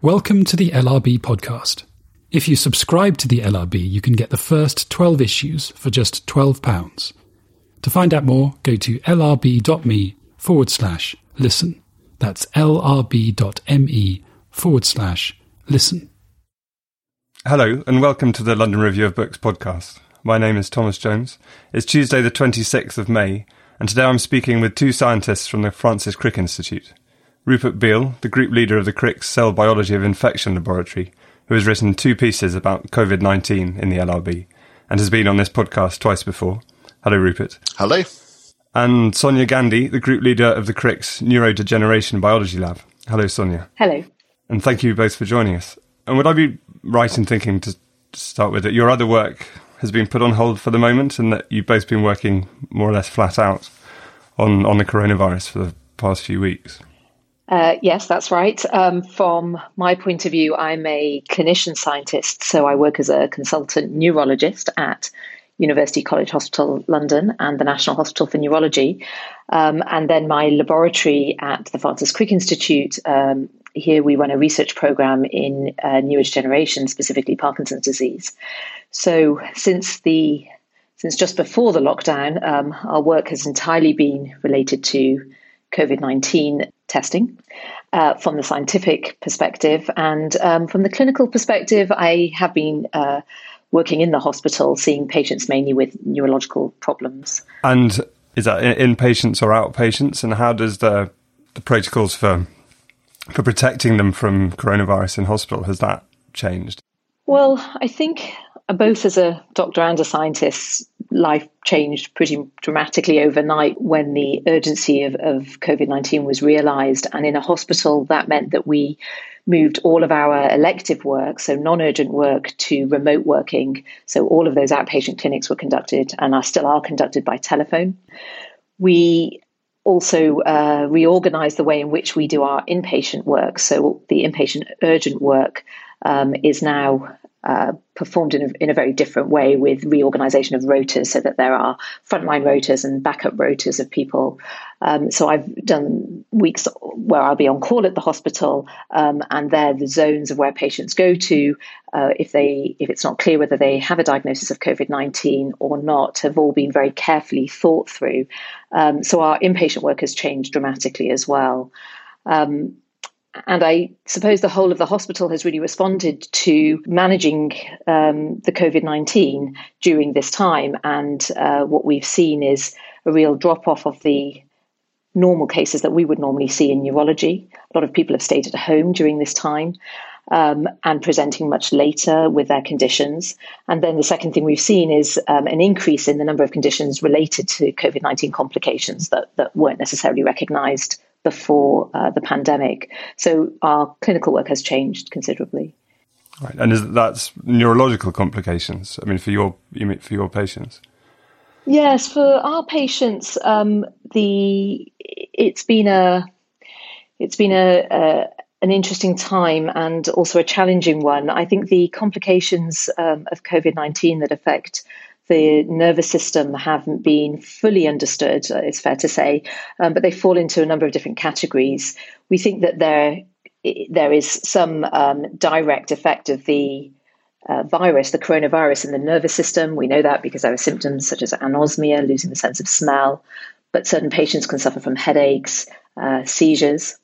Welcome to the LRB podcast. If you subscribe to the LRB, you can get the first 12 issues for just £12. To find out more, go to lrb.me forward slash listen. That's lrb.me forward slash listen. Hello, and welcome to the London Review of Books podcast. My name is Thomas Jones. It's Tuesday, the 26th of May, and today I'm speaking with two scientists from the Francis Crick Institute. Rupert Beale, the group leader of the Crick's Cell Biology of Infection Laboratory, who has written two pieces about COVID 19 in the LRB and has been on this podcast twice before. Hello, Rupert. Hello. And Sonia Gandhi, the group leader of the Crick's Neurodegeneration Biology Lab. Hello, Sonia. Hello. And thank you both for joining us. And would I be right in thinking to start with that your other work has been put on hold for the moment and that you've both been working more or less flat out on, on the coronavirus for the past few weeks? Uh, yes, that's right. Um, from my point of view, I'm a clinician scientist, so I work as a consultant neurologist at University College Hospital London and the National Hospital for Neurology. Um, and then my laboratory at the Francis Crick Institute. Um, here we run a research program in uh, neurodegeneration, specifically Parkinson's disease. So since the since just before the lockdown, um, our work has entirely been related to COVID 19 testing uh, from the scientific perspective. And um, from the clinical perspective, I have been uh, working in the hospital, seeing patients mainly with neurological problems. And is that inpatients or outpatients? And how does the, the protocols for for protecting them from coronavirus in hospital has that changed? Well, I think both as a doctor and a scientist, life changed pretty dramatically overnight when the urgency of, of COVID 19 was realized. And in a hospital, that meant that we moved all of our elective work, so non urgent work, to remote working. So all of those outpatient clinics were conducted and are still are conducted by telephone. We also uh, reorganized the way in which we do our inpatient work. So the inpatient urgent work um, is now uh, performed in a, in a, very different way with reorganization of rotas so that there are frontline rotas and backup rotas of people. Um, so I've done weeks where I'll be on call at the hospital, um, and they're the zones of where patients go to uh, if they if it's not clear whether they have a diagnosis of COVID nineteen or not. Have all been very carefully thought through. Um, so our inpatient work has changed dramatically as well. Um, and I suppose the whole of the hospital has really responded to managing um, the COVID 19 during this time. And uh, what we've seen is a real drop off of the normal cases that we would normally see in neurology. A lot of people have stayed at home during this time. Um, and presenting much later with their conditions. And then the second thing we've seen is um, an increase in the number of conditions related to COVID 19 complications that, that weren't necessarily recognized before uh, the pandemic. So our clinical work has changed considerably. Right, and is that's neurological complications? I mean, for your you mean for your patients? Yes, for our patients, um, the it's been a it's been a, a, an interesting time and also a challenging one. I think the complications um, of COVID nineteen that affect the nervous system haven't been fully understood, it's fair to say, um, but they fall into a number of different categories. We think that there, there is some um, direct effect of the uh, virus, the coronavirus, in the nervous system. We know that because there are symptoms such as anosmia, losing the sense of smell, but certain patients can suffer from headaches, uh, seizures.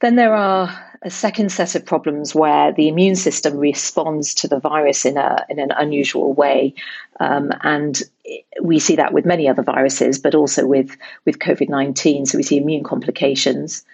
Then there are a second set of problems where the immune system responds to the virus in a in an unusual way, um, and we see that with many other viruses, but also with with COVID nineteen. So we see immune complications.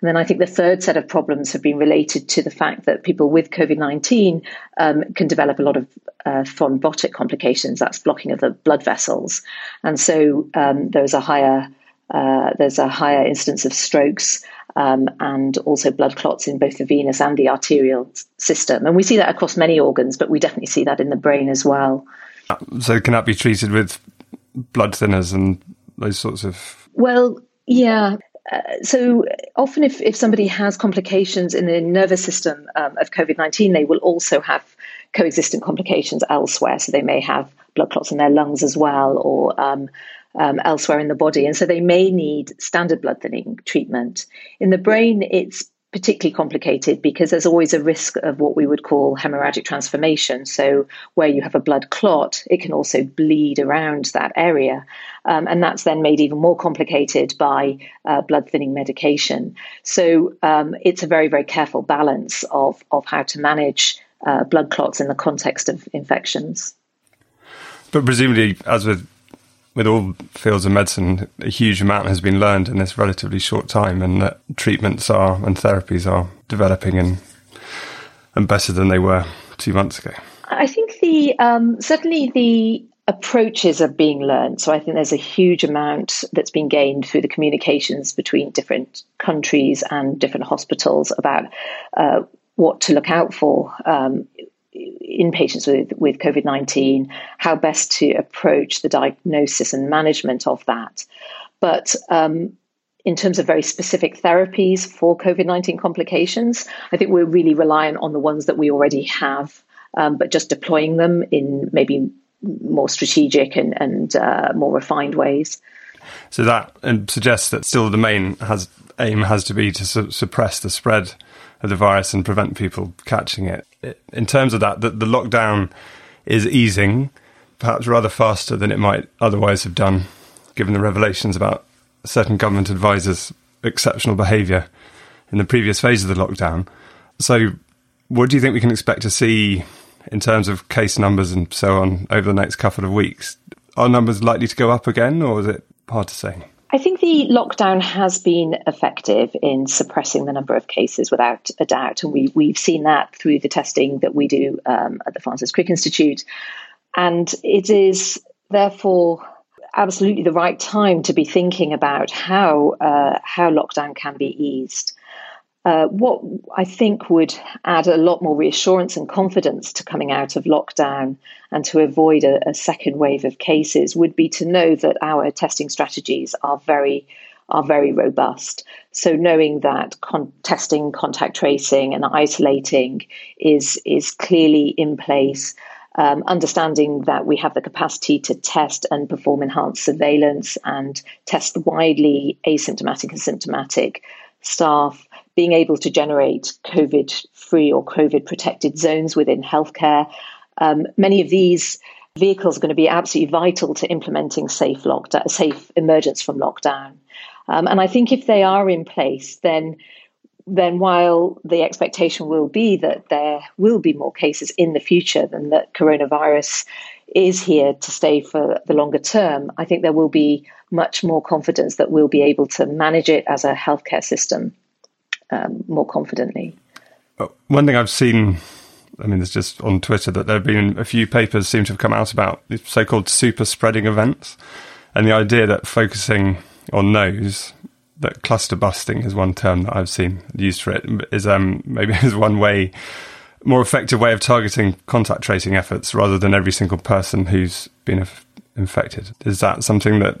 And then I think the third set of problems have been related to the fact that people with COVID 19 um, can develop a lot of uh, thrombotic complications, that's blocking of the blood vessels. And so um, there's a higher uh, there's a higher incidence of strokes um, and also blood clots in both the venous and the arterial system. And we see that across many organs, but we definitely see that in the brain as well. So, can that be treated with blood thinners and those sorts of? Well, yeah. Uh, so often, if, if somebody has complications in the nervous system um, of COVID 19, they will also have coexistent complications elsewhere. So they may have blood clots in their lungs as well, or um, um, elsewhere in the body. And so they may need standard blood thinning treatment. In the brain, it's particularly complicated because there's always a risk of what we would call hemorrhagic transformation. So, where you have a blood clot, it can also bleed around that area. Um, and that's then made even more complicated by uh, blood thinning medication. So, um, it's a very, very careful balance of, of how to manage uh, blood clots in the context of infections. But presumably, as with with all fields of medicine, a huge amount has been learned in this relatively short time, and that treatments are and therapies are developing and and better than they were two months ago. I think the um, certainly the approaches are being learned. So I think there's a huge amount that's been gained through the communications between different countries and different hospitals about uh, what to look out for um, in patients with, with COVID 19, how best to approach the diagnosis and management of that. But um, in terms of very specific therapies for COVID 19 complications, I think we're really reliant on the ones that we already have, um, but just deploying them in maybe more strategic and, and uh, more refined ways. So that suggests that still the main has aim has to be to su- suppress the spread of the virus and prevent people catching it. In terms of that, the, the lockdown is easing, perhaps rather faster than it might otherwise have done, given the revelations about certain government advisors' exceptional behaviour in the previous phase of the lockdown. So, what do you think we can expect to see in terms of case numbers and so on over the next couple of weeks? Are numbers likely to go up again, or is it hard to say? I think the lockdown has been effective in suppressing the number of cases without a doubt. And we, we've seen that through the testing that we do um, at the Francis Crick Institute. And it is therefore absolutely the right time to be thinking about how, uh, how lockdown can be eased. Uh, what I think would add a lot more reassurance and confidence to coming out of lockdown and to avoid a, a second wave of cases would be to know that our testing strategies are very are very robust. So knowing that con- testing, contact tracing, and isolating is is clearly in place. Um, understanding that we have the capacity to test and perform enhanced surveillance and test widely asymptomatic and symptomatic staff being able to generate COVID free or COVID protected zones within healthcare. Um, many of these vehicles are going to be absolutely vital to implementing safe lockdown, safe emergence from lockdown. Um, and I think if they are in place, then then while the expectation will be that there will be more cases in the future than that coronavirus is here to stay for the longer term, I think there will be much more confidence that we'll be able to manage it as a healthcare system um, more confidently. One thing I've seen, I mean, there's just on Twitter that there have been a few papers seem to have come out about so-called super spreading events, and the idea that focusing on those, that cluster busting is one term that I've seen used for it, is um, maybe is one way, more effective way of targeting contact tracing efforts rather than every single person who's been infected. Is that something that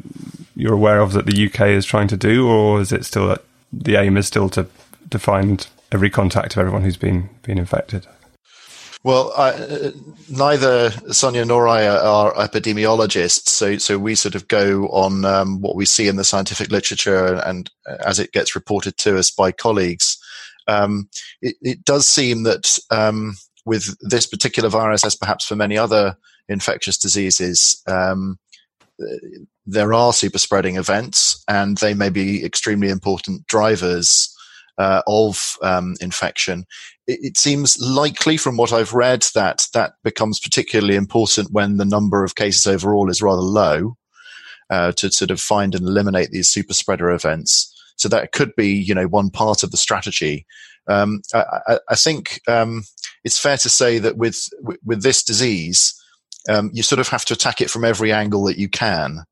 you're aware of that the UK is trying to do, or is it still that the aim is still to to find every contact of everyone who's been been infected? Well, I, neither Sonia nor I are epidemiologists, so so we sort of go on um, what we see in the scientific literature and as it gets reported to us by colleagues. Um, it, it, does seem that um, with this particular virus, as perhaps for many other infectious diseases, um, there are super spreading events, and they may be extremely important drivers uh, of um, infection. It, it, seems likely, from what I've read, that that becomes particularly important when the number of cases overall is rather low, uh, to sort of find and eliminate these super spreader events. So that could be, you know, one part of the strategy. Um, I, I, think um, it's fair to say that with with this disease, um, you sort of have to attack it from every angle that you can.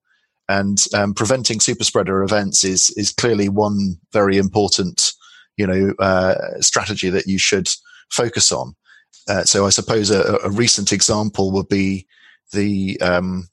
And um, preventing super spreader events is is clearly one very important, you know, uh, strategy that you should focus on. Uh, so I suppose a, a, recent example would be the um,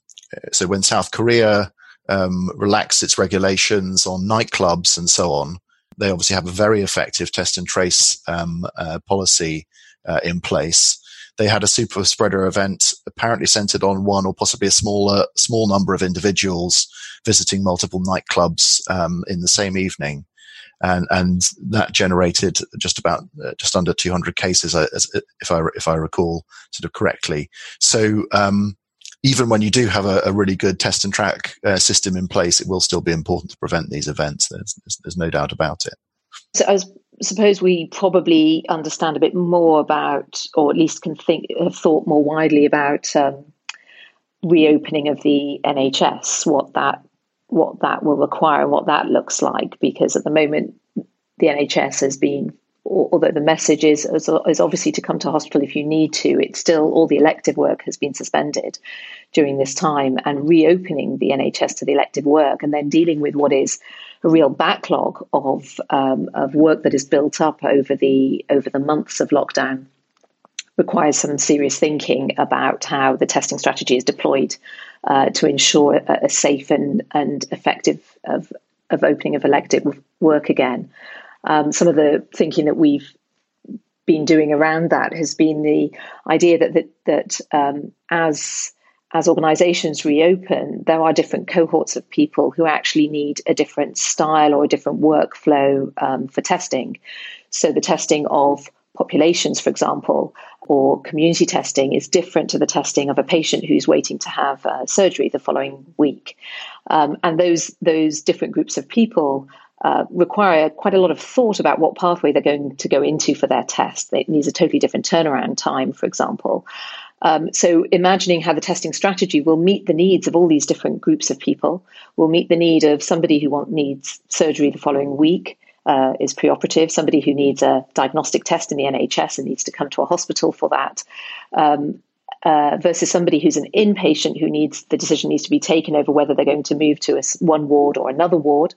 so when South Korea um, relaxed its regulations on nightclubs and so on, they obviously have a very effective test and trace um, uh, policy uh, in place. They had a super spreader event apparently centered on one or possibly a smaller, small number of individuals visiting multiple nightclubs um, in the same evening. And, and that generated just about uh, just under 200 cases, uh, if I if I recall sort of correctly. So um, even when you do have a, a really good test and track uh, system in place, it will still be important to prevent these events. There's, there's, there's no doubt about it. So I suppose we probably understand a bit more about, or at least can think, have thought more widely about um, reopening of the NHS, what that what that will require and what that looks like, because at the moment the NHS has been although the message is, is, obviously to come to hospital if you need to, it's still all the elective work has been suspended during this time, and reopening the NHS to the elective work, and then dealing with what is a real backlog of um, of work that is built up over the over the months of lockdown requires some serious thinking about how the testing strategy is deployed uh, to ensure a, a, safe and, and effective of, of opening of elective work again. Um, some of the thinking that we've been doing around that has been the idea that that, that um, as as organizations reopen, there are different cohorts of people who actually need a different style or a different workflow um, for testing. So the testing of populations, for example, or community testing is different to the testing of a patient who's waiting to have uh, surgery the following week. Um, and those those different groups of people uh, require quite a lot of thought about what pathway they're going to go into for their test. It needs a totally different turnaround time, for example. Um, so, imagining how the testing strategy will meet the needs of all these different groups of people, will meet the need of somebody who want, needs surgery the following week, uh, is preoperative, somebody who needs a diagnostic test in the NHS and needs to come to a hospital for that. Um, uh, versus somebody who's an inpatient who needs the decision needs to be taken over whether they're going to move to a, one ward or another ward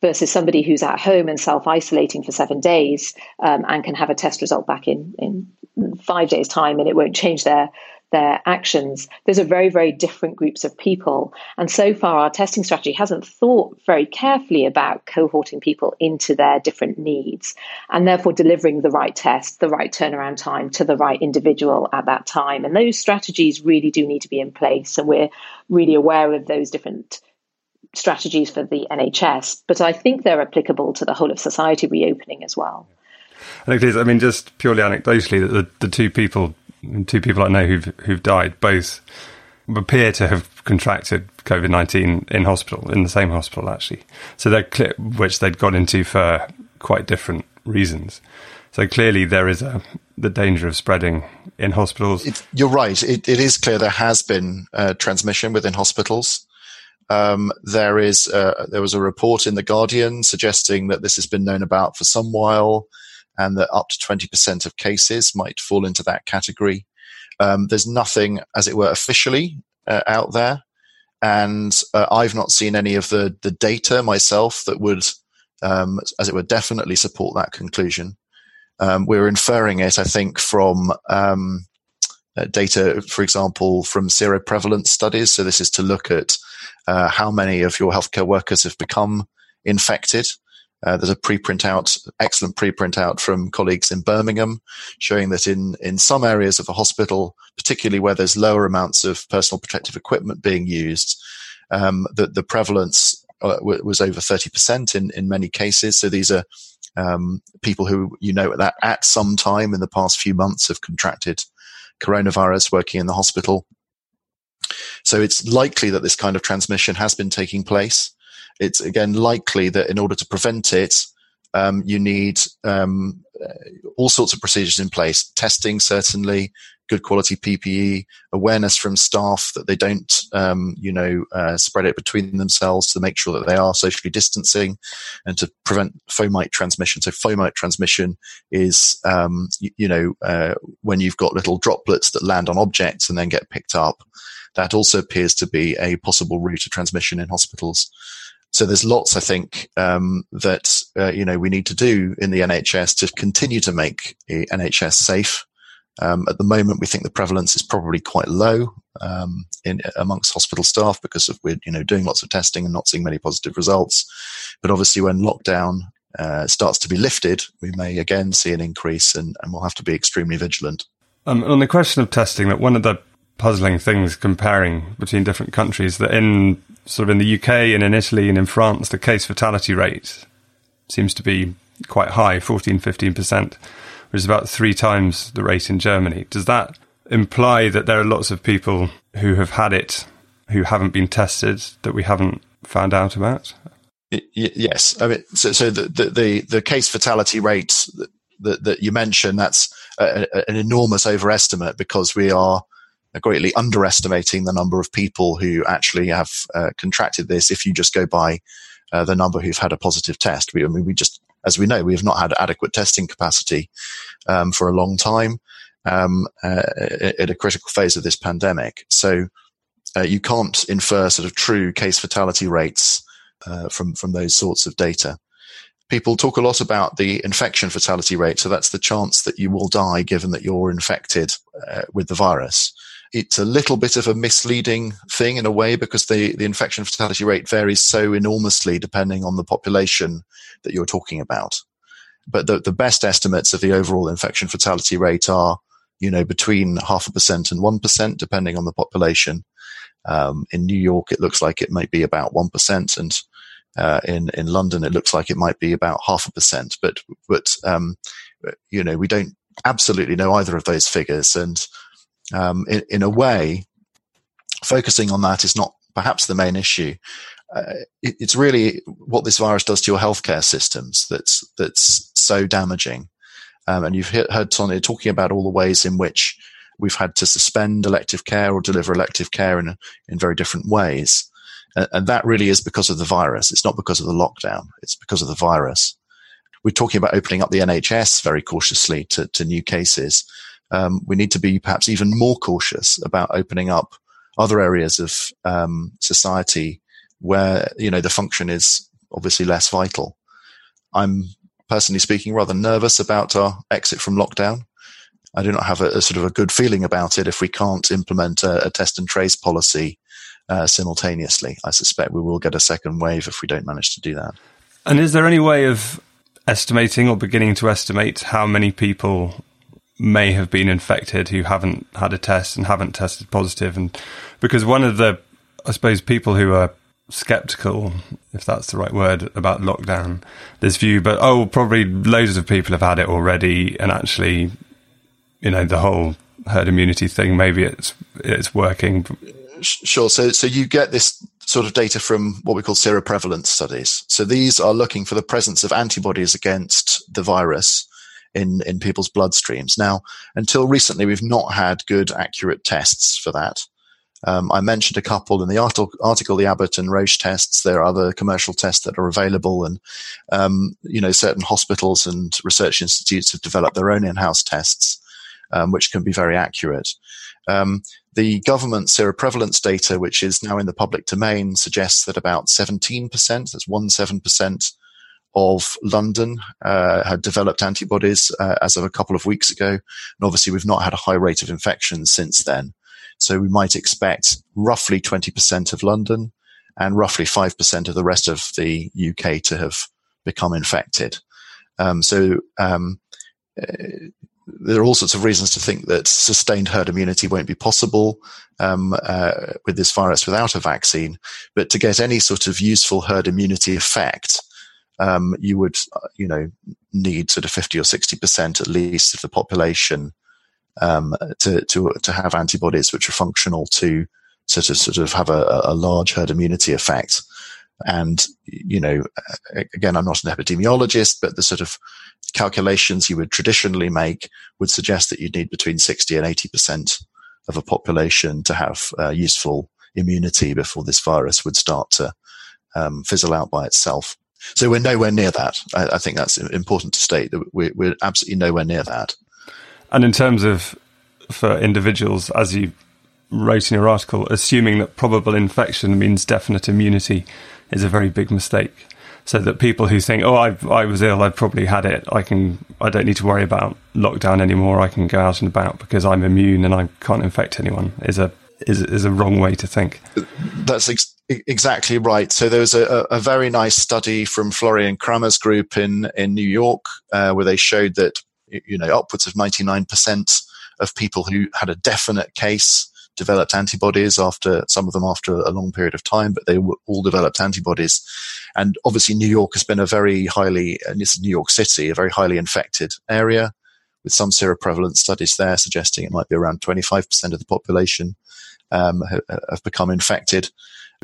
versus somebody who's at home and self isolating for seven days um, and can have a test result back in, in five days' time and it won't change their their actions. Those are very, very different groups of people. And so far, our testing strategy hasn't thought very carefully about cohorting people into their different needs and therefore delivering the right test, the right turnaround time to the right individual at that time. And those strategies really do need to be in place. And we're really aware of those different strategies for the NHS, but I think they're applicable to the whole of society reopening as well. Think it is. I mean, just purely anecdotally, the, the two people, two people I know who've who've died, both appear to have contracted COVID nineteen in hospital, in the same hospital actually. So they're which they'd got into for quite different reasons. So clearly, there is a the danger of spreading in hospitals. It, you're right. It, it is clear there has been uh, transmission within hospitals. Um, there is uh, there was a report in the Guardian suggesting that this has been known about for some while, and that up to twenty percent of cases might fall into that category. Um, there's nothing, as it were, officially uh, out there, and uh, I've not seen any of the the data myself that would, um, as it were, definitely support that conclusion. Um, we're inferring it, I think, from um, uh, data, for example, from seroprevalence studies. So this is to look at uh, how many of your healthcare workers have become infected. Uh, there's a preprint out, excellent preprint out from colleagues in Birmingham, showing that in in some areas of the hospital, particularly where there's lower amounts of personal protective equipment being used, um, that the prevalence uh, was over 30% in in many cases. So these are um, people who you know that at some time in the past few months have contracted coronavirus working in the hospital. So it's likely that this kind of transmission has been taking place. It's again likely that in order to prevent it, um, you need um, all sorts of procedures in place. Testing, certainly, good quality PPE, awareness from staff that they don't, um, you know, uh, spread it between themselves to make sure that they are socially distancing and to prevent fomite transmission. So fomite transmission is, um, you, you, know, uh, when you've got little droplets that land on objects and then get picked up. that also appears to be a possible route of transmission in hospitals. So there's lots, I think, um, that uh, you know we need to do in the NHS to continue to make the NHS safe. Um, at the moment, we think the prevalence is probably quite low um, in amongst hospital staff because of we're you know doing lots of testing and not seeing many positive results. But obviously, when lockdown uh, starts to be lifted, we may again see an increase, and, and we'll have to be extremely vigilant. Um, on the question of testing, that one of the puzzling things comparing between different countries that in sort of in the UK and in Italy and in France, the case fatality rate seems to be quite high, 14, 15%, which is about three times the rate in Germany. Does that imply that there are lots of people who have had it who haven't been tested that we haven't found out about? Yes, I mean, so, so the, the, the case fatality rate that, that, you mentioned that's a, an enormous overestimate because we are greatly underestimating the number of people who actually have uh, contracted this. If you just go by uh, the number who've had a positive test, we, I mean, we just, as we know, we have not had adequate testing capacity um, for a long time um, uh, at a critical phase of this pandemic. So uh, you can't infer sort of true case fatality rates uh, from from those sorts of data. People talk a lot about the infection fatality rate, so that's the chance that you will die given that you're infected uh, with the virus. It's a little bit of a misleading thing in a way because the, the infection fatality rate varies so enormously depending on the population that you're talking about. But the, the best estimates of the overall infection fatality rate are, you know, between half a percent and one percent, depending on the population. Um, in New York, it looks like it might be about one percent, and uh, in in London, it looks like it might be about half a percent. But but um, you know, we don't absolutely know either of those figures, and um, in, in, a way, focusing on that is not perhaps the main issue. Uh, it, it's really what this virus does to your healthcare systems that's that's so damaging. Um, and you've heard Sonia talking about all the ways in which we've had to suspend elective care or deliver elective care in in very different ways, and, and that really is because of the virus. It's not because of the lockdown. It's because of the virus. We're talking about opening up the NHS very cautiously to, to new cases um, we need to be perhaps even more cautious about opening up other areas of um, society where you know the function is obviously less vital. I'm personally speaking rather nervous about our exit from lockdown. I do not have a, a sort of a good feeling about it if we can't implement a, a test and trace policy uh, simultaneously. I suspect we will get a second wave if we don't manage to do that. And is there any way of estimating or beginning to estimate how many people may have been infected who haven't had a test and haven't tested positive. And because one of the i suppose people who are skeptical if that's the right word about lockdown this view but oh probably loads of people have had it already. And actually you know the whole herd immunity thing maybe it's it's working. Sure. So so you get this sort of data from what we call seroprevalence studies. So these are looking for the presence of antibodies against the virus in, in people's bloodstreams. Now, until recently, we've not had good, accurate tests for that. Um, I mentioned a couple in the article, the Abbott and Roche tests. There are other commercial tests that are available, and um, you know certain hospitals and research institutes have developed their own in-house tests, um, which can be very accurate. Um, the government seroprevalence data, which is now in the public domain, suggests that about 17%, that's one seven percent of London uh, had developed antibodies uh, as of a couple of weeks ago. And obviously, we've not had a high rate of infection since then. So we might expect roughly 20% of London and roughly 5% of the rest of the UK to have become infected. Um, so um, uh, there are all sorts of reasons to think that sustained herd immunity won't be possible um, uh, with this virus without a vaccine. But to get any sort of useful herd immunity effect, um, you would, you know, need sort of 50 or 60% at least of the population um, to, to, to have antibodies which are functional to, to, to sort of have a, a large herd immunity effect. And, you know, again, I'm not an epidemiologist, but the sort of calculations you would traditionally make would suggest that you'd need between 60 and 80% of a population to have uh, useful immunity before this virus would start to um, fizzle out by itself. So we're nowhere near that. I, I think that's important to state that we're, we're absolutely nowhere near that. And in terms of for individuals, as you wrote in your article, assuming that probable infection means definite immunity is a very big mistake. So that people who think, "Oh, I, I was ill, I probably had it. I can, I don't need to worry about lockdown anymore. I can go out and about because I'm immune and I can't infect anyone," is a is is a wrong way to think. That's ex- exactly right. So there was a, a, very nice study from Florian Krammer's group in in New York uh, where they showed that you know upwards of ninety nine percent of people who had a definite case developed antibodies after some of them after a long period of time, but they all developed antibodies. And obviously, New York has been a very highly, and this is New York City, a very highly infected area with some seroprevalence studies there suggesting it might be around 25% of the population um, have become infected.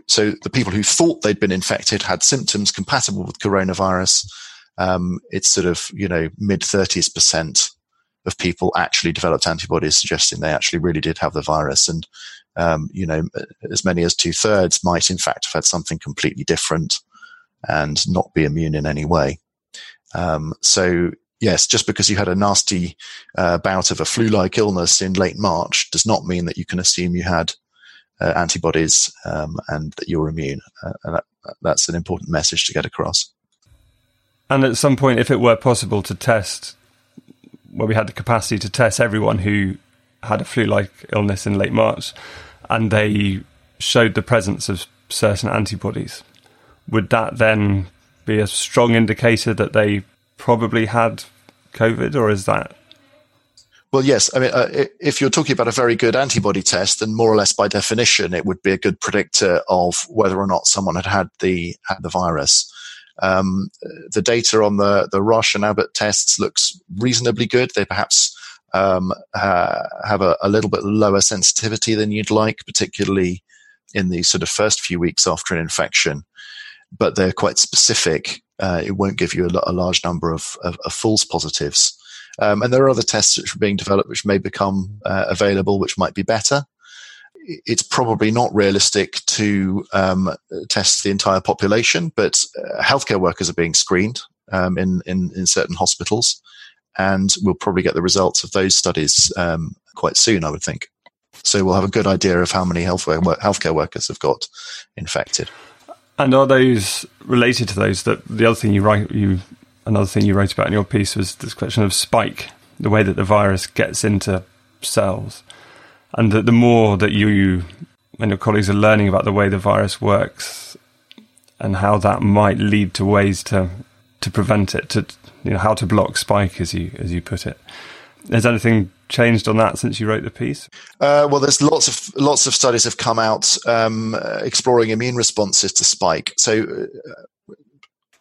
So the people who thought they'd been infected had symptoms compatible with coronavirus. Um, it's sort of, you know, mid 30s percent of people actually developed antibodies suggesting they actually really did have the virus. And, um, you know, as many as two thirds might in fact have had something completely different and not be immune in any way. Um, so yes, just because you had a nasty uh, bout of a flu-like illness in late March does not mean that you can assume you had uh, antibodies um, and that you're immune. Uh, and that, that's an important message to get across. And at some point, if it were possible to test, where we had the capacity to test everyone who had a flu-like illness in late March, and they showed the presence of certain antibodies, would that then be a strong indicator that they probably had COVID, or is that? Well, yes. I mean, uh, if you're talking about a very good antibody test, then more or less by definition, it would be a good predictor of whether or not someone had had the had the virus. Um, the data on the the Roche and Abbott tests looks reasonably good. They perhaps um, uh, have a, a, little bit lower sensitivity than you'd like, particularly in the sort of first few weeks after an infection. But they're quite specific uh, it won't give you a, a large number of, of, of false positives. Um, and there are other tests which are being developed which may become uh, available, which might be better. It's probably not realistic to um, test the entire population, but uh, healthcare workers are being screened um, in, in, in, certain hospitals, and we'll probably get the results of those studies um, quite soon, I would think. So we'll have a good idea of how many healthcare, healthcare workers have got infected. And are those related to those? That the other thing you write, you another thing you wrote about in your piece was this question of spike, the way that the virus gets into cells, and that the more that you and your colleagues are learning about the way the virus works and how that might lead to ways to to prevent it, to you know how to block spike, as you as you put it. Has anything changed on that since you wrote the piece? Uh, well, there's lots of lots of studies have come out um, exploring immune responses to spike. So. Uh,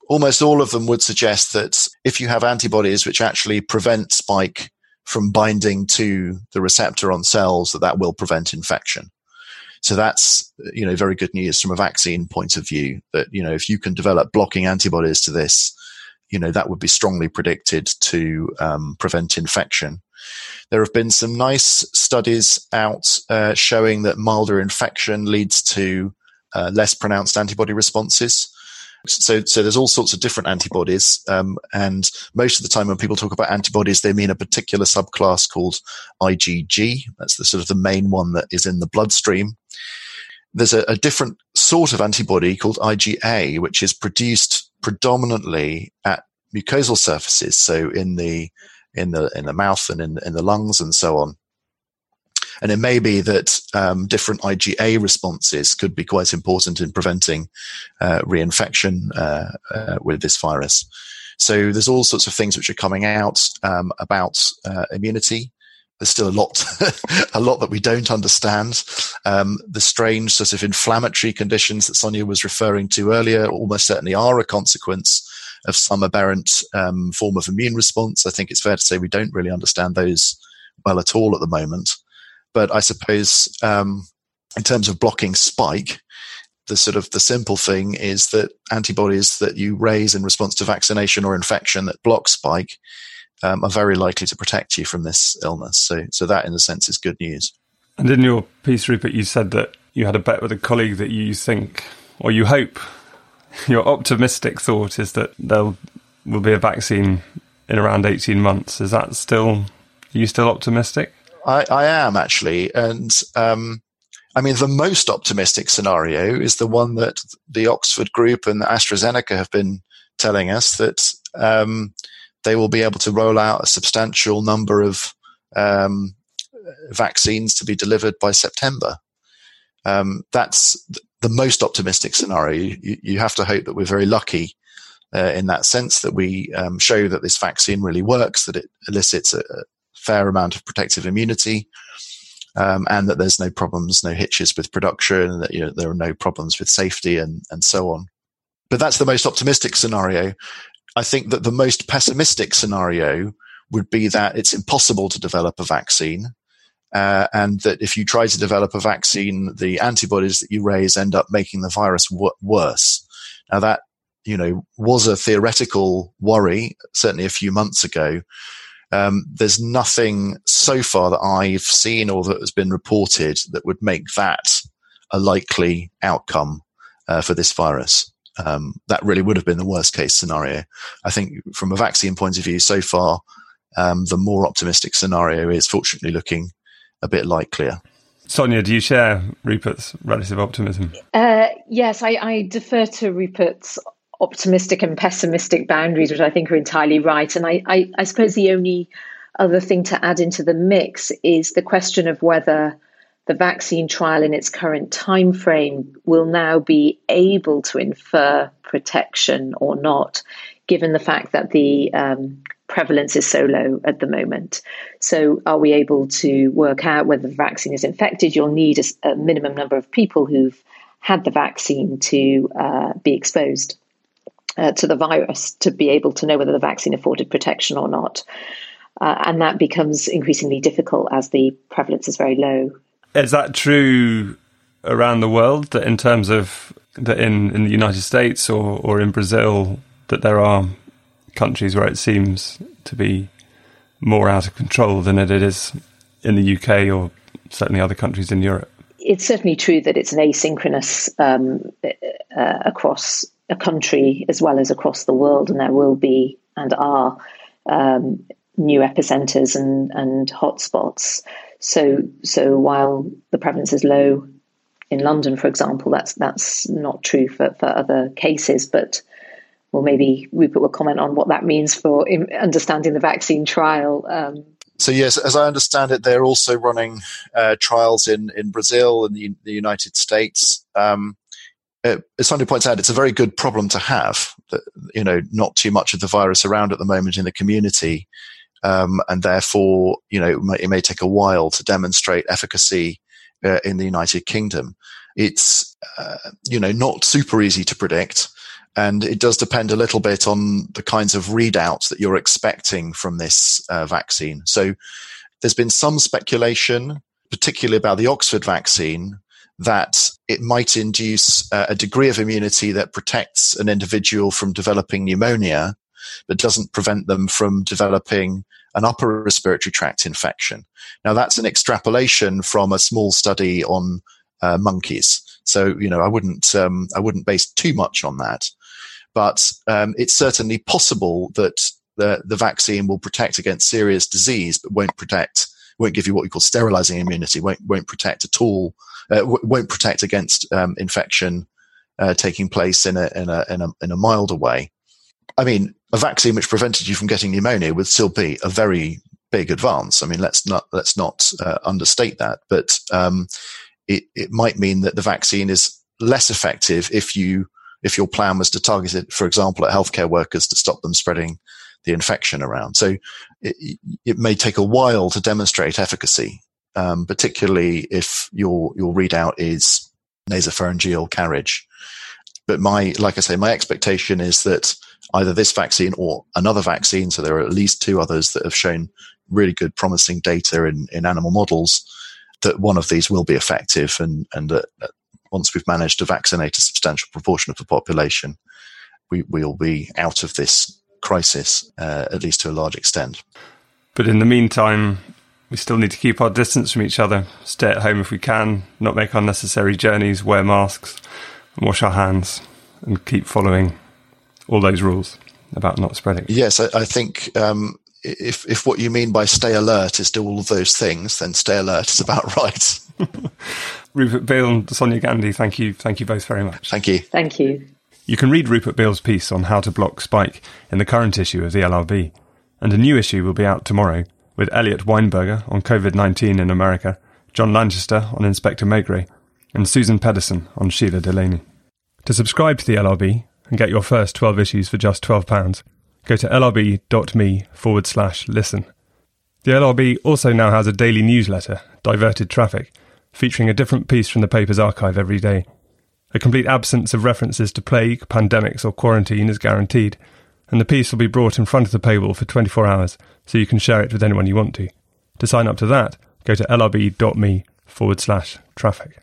almost all of them would suggest that if you have antibodies which actually prevent spike from binding to the receptor on cells, that that will prevent infection. So that's you know very good news from a vaccine point of view. That you know if you can develop blocking antibodies to this, you know that would be strongly predicted to um, prevent infection. There have been some nice studies out uh, showing that milder infection leads to uh, less pronounced antibody responses. So, so there's all sorts of different antibodies, um, and most of the time when people talk about antibodies, they mean a particular subclass called IgG. That's the sort of the main one that is in the bloodstream. There's a, a different sort of antibody called IgA, which is produced predominantly at mucosal surfaces, so in the in the in the mouth and in in the lungs and so on. And it may be that um, different IgA responses could be quite important in preventing uh, reinfection uh, uh, with this virus. So there's all sorts of things which are coming out um, about uh, immunity. There's still a lot, a lot that we don't understand. Um, the strange sort of inflammatory conditions that Sonia was referring to earlier almost certainly are a consequence of some aberrant um, form of immune response. I think it's fair to say we don't really understand those well at all at the moment. But I suppose um, in terms of blocking spike, the sort of the simple thing is that antibodies that you raise in response to vaccination or infection that block spike um, are very likely to protect you from this illness. So, so that in a sense is good news. And in your piece, Rupert, you said that you had a bet with a colleague that you think, or you hope, your optimistic thought is that there will be a vaccine in around 18 months. Is that still, are you still optimistic? I, I am actually. And um, I mean, the most optimistic scenario is the one that the Oxford Group and AstraZeneca have been telling us that um, they will be able to roll out a substantial number of um, vaccines to be delivered by September. Um, that's the most optimistic scenario. You, you, have to hope that we're very lucky uh, in that sense that we um, show that this vaccine really works, that it elicits a, a fair amount of protective immunity, um, and that there's no problems, no hitches with production, that you know, there are no problems with safety and, and so on. But that's the most optimistic scenario. I think that the most pessimistic scenario would be that it's impossible to develop a vaccine. Uh, and that if you try to develop a vaccine, the antibodies that you raise end up making the virus worse. Now that, you know, was a theoretical worry, certainly a few months ago. Um, there's nothing so far that I've seen or that has been reported that would make that a likely outcome uh, for this virus. Um, that really would have been the worst case scenario. I think from a vaccine point of view, so far, um, the more optimistic scenario is fortunately looking a bit likelier. Sonia, do you share Rupert's relative optimism? Uh, yes, I, I, defer to Rupert's optimistic and pessimistic boundaries, which I think are entirely right. And I, I, I suppose the only other thing to add into the mix is the question of whether the vaccine trial in its current time frame will now be able to infer protection or not, given the fact that the um, prevalence is so low at the moment. So, are we able to work out whether the vaccine is infected? You'll need a, a minimum number of people who've had the vaccine to uh, be exposed uh, to the virus to be able to know whether the vaccine afforded protection or not. Uh, and that becomes increasingly difficult as the prevalence is very low. Is that true around the world? That in terms of that in, in the United States or, or in Brazil, that there are countries where it seems to be more out of control than it is in the UK or certainly other countries in Europe? It's certainly true that it's an asynchronous um, uh, across a country as well as across the world, and there will be and are um, new epicenters and, and hotspots. So, so while the prevalence is low in London, for example, that's that's not true for, for other cases. But well, maybe Rupert will comment on what that means for understanding the vaccine trial. Um, so yes, as I understand it, they're also running uh, trials in in Brazil and the, the United States. Um, uh, as Sonia points out, it's a very good problem to have. That you know, not too much of the virus around at the moment in the community, um, and therefore, you know, it may, it may, take a while to demonstrate efficacy uh, in the United Kingdom. It's uh, you know not super easy to predict, and it does depend a little bit on the kinds of readouts that you're expecting from this uh, vaccine. So, there's been some speculation, particularly about the Oxford vaccine, that it might induce uh, a degree of immunity that protects an individual from developing pneumonia, but doesn't prevent them from developing an upper respiratory tract infection. Now, that's an extrapolation from a small study on uh, monkeys. So, you know, I wouldn't, um, I wouldn't base too much on that. But um, it's certainly possible that the, the vaccine will protect against serious disease, but won't protect, won't give you what we call sterilizing immunity, won't, won't protect at all uh, w- won't protect against um, infection uh, taking place in a, in a in a in a milder way. I mean, a vaccine which prevented you from getting pneumonia would still be a very big advance. I mean, let's not let's not uh, understate that, but um, it it might mean that the vaccine is less effective if you if your plan was to target it, for example, at healthcare workers to stop them spreading the infection around. So it, it may take a while to demonstrate efficacy um, particularly if your your readout is nasopharyngeal carriage. But my, like I say, my expectation is that either this vaccine or another vaccine, so there are at least two others that have shown really good, promising data in, in animal models, that one of these will be effective, and and that once we've managed to vaccinate a substantial proportion of the population, we will be out of this crisis, uh, at least to a large extent. But in the meantime, we still need to keep our distance from each other, stay at home if we can, not make unnecessary journeys, wear masks, and wash our hands, and keep following all those rules about not spreading. Yes, I, I think um, if if what you mean by stay alert is do all of those things, then stay alert is about right. Rupert Beale and Sonia Gandhi, thank you, thank you both very much. Thank you. Thank you. You can read Rupert Beale's piece on how to block spike in the current issue of the LRB, and a new issue will be out tomorrow with Eliot Weinberger on COVID 19 in America, John Lanchester on Inspector Maigret, and Susan Pedersen on Shelagh Delaney. To subscribe to the LRB and get your first 12 issues for just £12, go to lrb.me forward slash listen. The LRB also now has a daily newsletter, Diverted Traffic, featuring a different piece from the paper's archive every day. A complete absence of references to plague, pandemics, or quarantine is guaranteed, and the piece will be brought in front of the paywall for 24 hours so you can share it with anyone you want to. To sign up to that, go to lrb.me forward slash traffic.